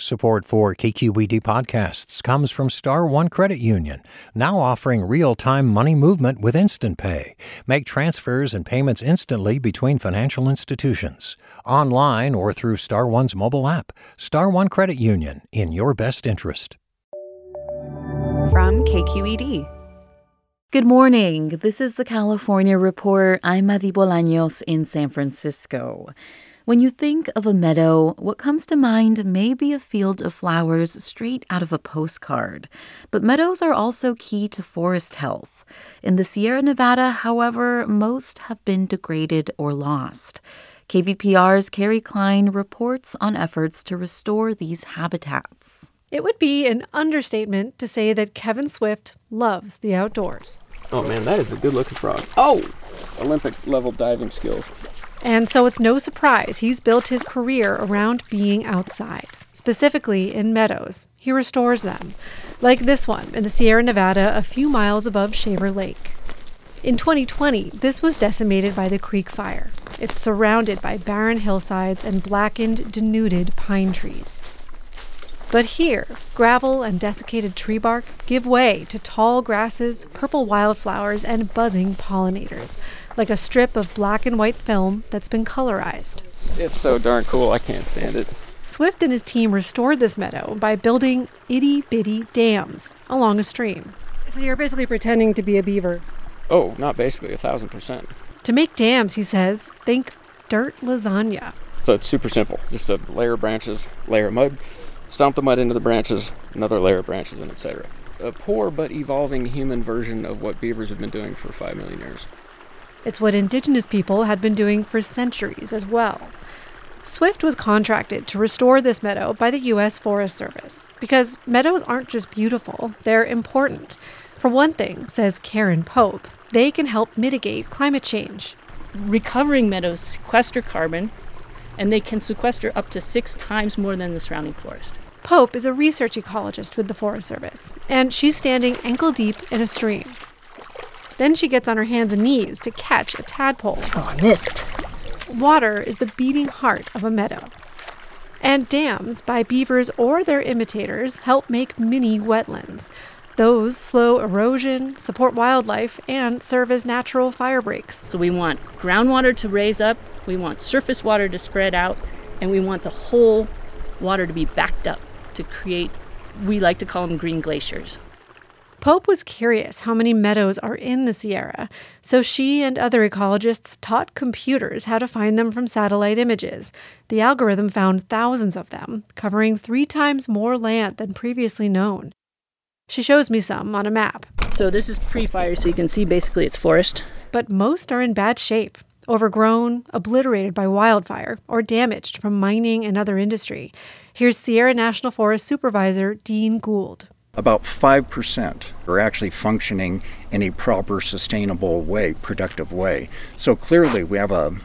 Support for KQED podcasts comes from Star One Credit Union, now offering real-time money movement with Instant Pay. Make transfers and payments instantly between financial institutions, online or through Star One's mobile app. Star One Credit Union, in your best interest. From KQED. Good morning. This is the California Report. I'm Madi Bolaños in San Francisco. When you think of a meadow, what comes to mind may be a field of flowers straight out of a postcard. But meadows are also key to forest health. In the Sierra Nevada, however, most have been degraded or lost. KVPR's Kerry Klein reports on efforts to restore these habitats. It would be an understatement to say that Kevin Swift loves the outdoors. Oh man, that is a good looking frog. Oh! Olympic level diving skills. And so it's no surprise he's built his career around being outside, specifically in meadows. He restores them, like this one in the Sierra Nevada, a few miles above Shaver Lake. In 2020, this was decimated by the creek fire. It's surrounded by barren hillsides and blackened, denuded pine trees. But here, gravel and desiccated tree bark give way to tall grasses, purple wildflowers, and buzzing pollinators, like a strip of black and white film that's been colorized. It's so darn cool, I can't stand it. Swift and his team restored this meadow by building itty bitty dams along a stream. So you're basically pretending to be a beaver. Oh, not basically, a thousand percent. To make dams, he says, think dirt lasagna. So it's super simple. Just a layer of branches, layer of mud, stomp the mud into the branches, another layer of branches, and etc. A poor but evolving human version of what beavers have been doing for five million years. It's what indigenous people had been doing for centuries as well. Swift was contracted to restore this meadow by the U.S. Forest Service because meadows aren't just beautiful, they're important. For one thing, says Karen Pope, they can help mitigate climate change. Recovering meadows sequester carbon, and they can sequester up to six times more than the surrounding forest. Pope is a research ecologist with the Forest Service, and she's standing ankle deep in a stream. Then she gets on her hands and knees to catch a tadpole. Oh, I missed. Water is the beating heart of a meadow. And dams by beavers or their imitators help make mini wetlands. Those slow erosion, support wildlife, and serve as natural fire breaks. So we want groundwater to raise up, we want surface water to spread out, and we want the whole water to be backed up to create, we like to call them green glaciers. Pope was curious how many meadows are in the Sierra, so she and other ecologists taught computers how to find them from satellite images. The algorithm found thousands of them, covering three times more land than previously known. She shows me some on a map. So this is pre-fire, so you can see basically it's forest. But most are in bad shape, overgrown, obliterated by wildfire, or damaged from mining and other industry. Here's Sierra National Forest Supervisor Dean Gould. About 5% are actually functioning in a proper, sustainable way, productive way. So clearly, we have a,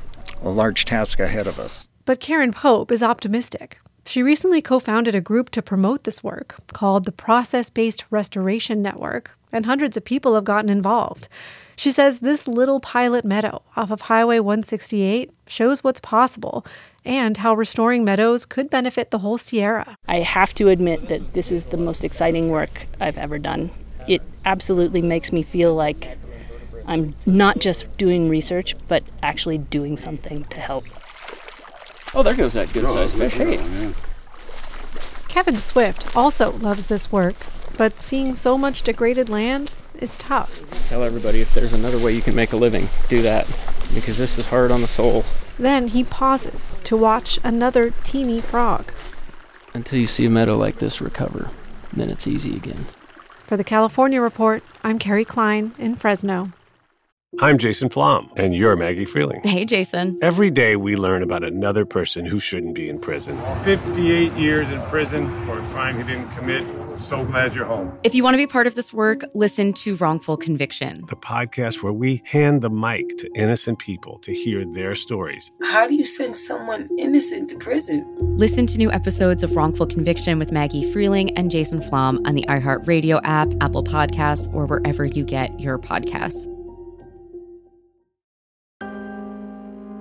a large task ahead of us. But Karen Pope is optimistic. She recently co founded a group to promote this work called the Process Based Restoration Network, and hundreds of people have gotten involved. She says this little pilot meadow off of Highway 168 shows what's possible and how restoring meadows could benefit the whole Sierra. I have to admit that this is the most exciting work I've ever done. It absolutely makes me feel like I'm not just doing research, but actually doing something to help. Oh, there goes that good sized fish. Hey. Kevin Swift also loves this work, but seeing so much degraded land is tough. Tell everybody if there's another way you can make a living, do that. Because this is hard on the soul. Then he pauses to watch another teeny frog. Until you see a meadow like this recover, then it's easy again. For the California Report, I'm Kerry Klein in Fresno. I'm Jason Flom, and you're Maggie Freleng. Hey, Jason. Every day we learn about another person who shouldn't be in prison. 58 years in prison for a crime he didn't commit. So glad you're home. If you want to be part of this work, listen to Wrongful Conviction, the podcast where we hand the mic to innocent people to hear their stories. How do you send someone innocent to prison? Listen to new episodes of Wrongful Conviction with Maggie Freleng and Jason Flom on the iHeartRadio app, Apple Podcasts, or wherever you get your podcasts.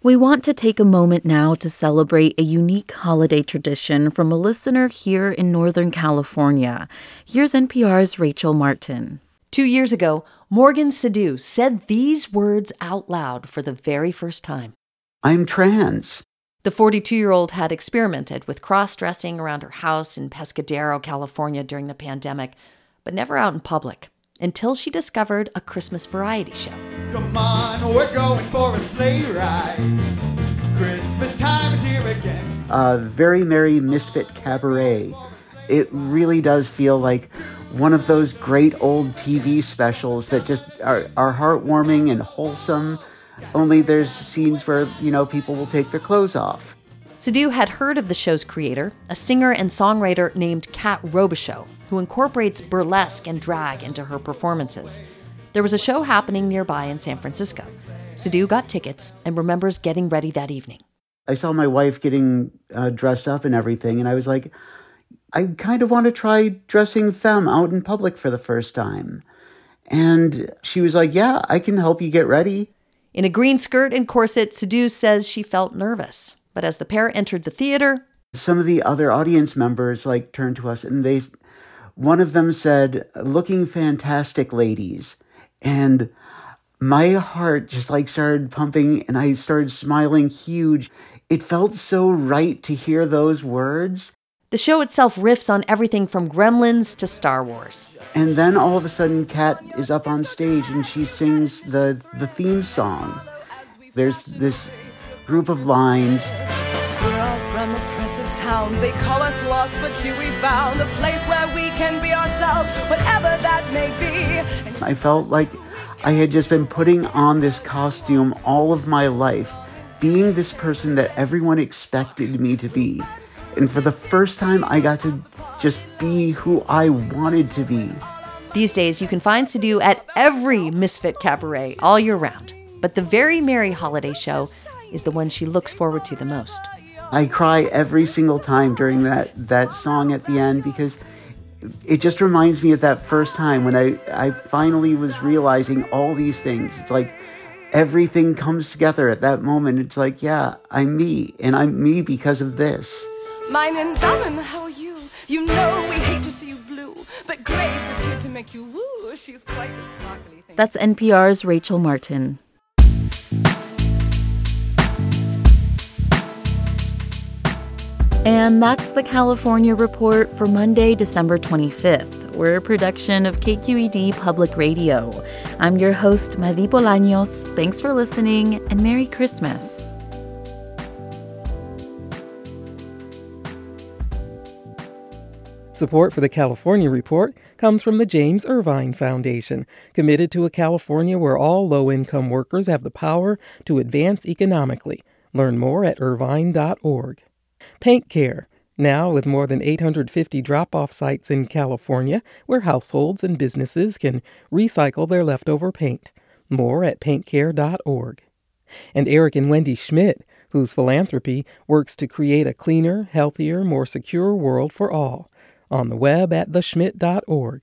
We want to take a moment now to celebrate a unique holiday tradition from a listener here in Northern California. Here's NPR's Rachel Martin. Two years ago, Morgan Sadu said these words out loud for the very first time I'm trans. The 42 year old had experimented with cross dressing around her house in Pescadero, California during the pandemic, but never out in public until she discovered a Christmas variety show. Come on, we're going for a sleigh ride. Christmas time is here again. A very merry misfit cabaret. It really does feel like one of those great old TV specials that just are, are heartwarming and wholesome. Only there's scenes where, you know, people will take their clothes off. Sadu had heard of the show's creator, a singer and songwriter named Kat Robichaux, who incorporates burlesque and drag into her performances. There was a show happening nearby in San Francisco. Sadu got tickets and remembers getting ready that evening. I saw my wife getting uh, dressed up and everything, and I was like, I kind of want to try dressing femme out in public for the first time. And she was like, Yeah, I can help you get ready. In a green skirt and corset, Sadu says she felt nervous. But as the pair entered the theater, some of the other audience members like turned to us and they one of them said, "Looking fantastic, ladies." And my heart just like started pumping and I started smiling huge. It felt so right to hear those words. The show itself riffs on everything from Gremlins to Star Wars. And then all of a sudden Kat is up on stage and she sings the the theme song. There's this group of lines. We're all from oppressive towns. They call us lost, but here we found a place where we can be ourselves, whatever that may be. I felt like I had just been putting on this costume all of my life, being this person that everyone expected me to be. And for the first time, I got to just be who I wanted to be. These days, you can find Sadu at every Misfit Cabaret all year round. But the Very Merry Holiday Show is the one she looks forward to the most. I cry every single time during that, that song at the end because it just reminds me of that first time when I, I finally was realizing all these things. It's like everything comes together at that moment. It's like, yeah, I'm me, and I'm me because of this. Mine and Diamond, how are you? You know we hate to see you blue, but Grace is here to make you woo. She's quite the sparkly thing. That's NPR's Rachel Martin. And that's the California Report for Monday, December 25th. We're a production of KQED Public Radio. I'm your host, Madi Bolaños. Thanks for listening and Merry Christmas. Support for the California Report comes from the James Irvine Foundation, committed to a California where all low income workers have the power to advance economically. Learn more at irvine.org. Paint Care, now with more than 850 drop off sites in California where households and businesses can recycle their leftover paint. More at paintcare.org. And Eric and Wendy Schmidt, whose philanthropy works to create a cleaner, healthier, more secure world for all on the web at theschmidt.org.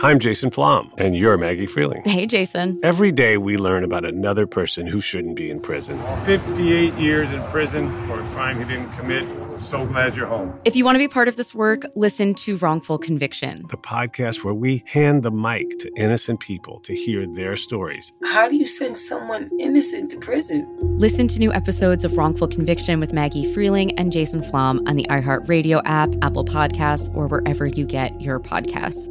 I'm Jason Flom, and you're Maggie Freleng. Hey, Jason. Every day we learn about another person who shouldn't be in prison. 58 years in prison for a crime he didn't commit. So glad you're home. If you want to be part of this work, listen to Wrongful Conviction, the podcast where we hand the mic to innocent people to hear their stories. How do you send someone innocent to prison? Listen to new episodes of Wrongful Conviction with Maggie Freleng and Jason Flom on the iHeartRadio app, Apple Podcasts, or wherever you get your podcasts.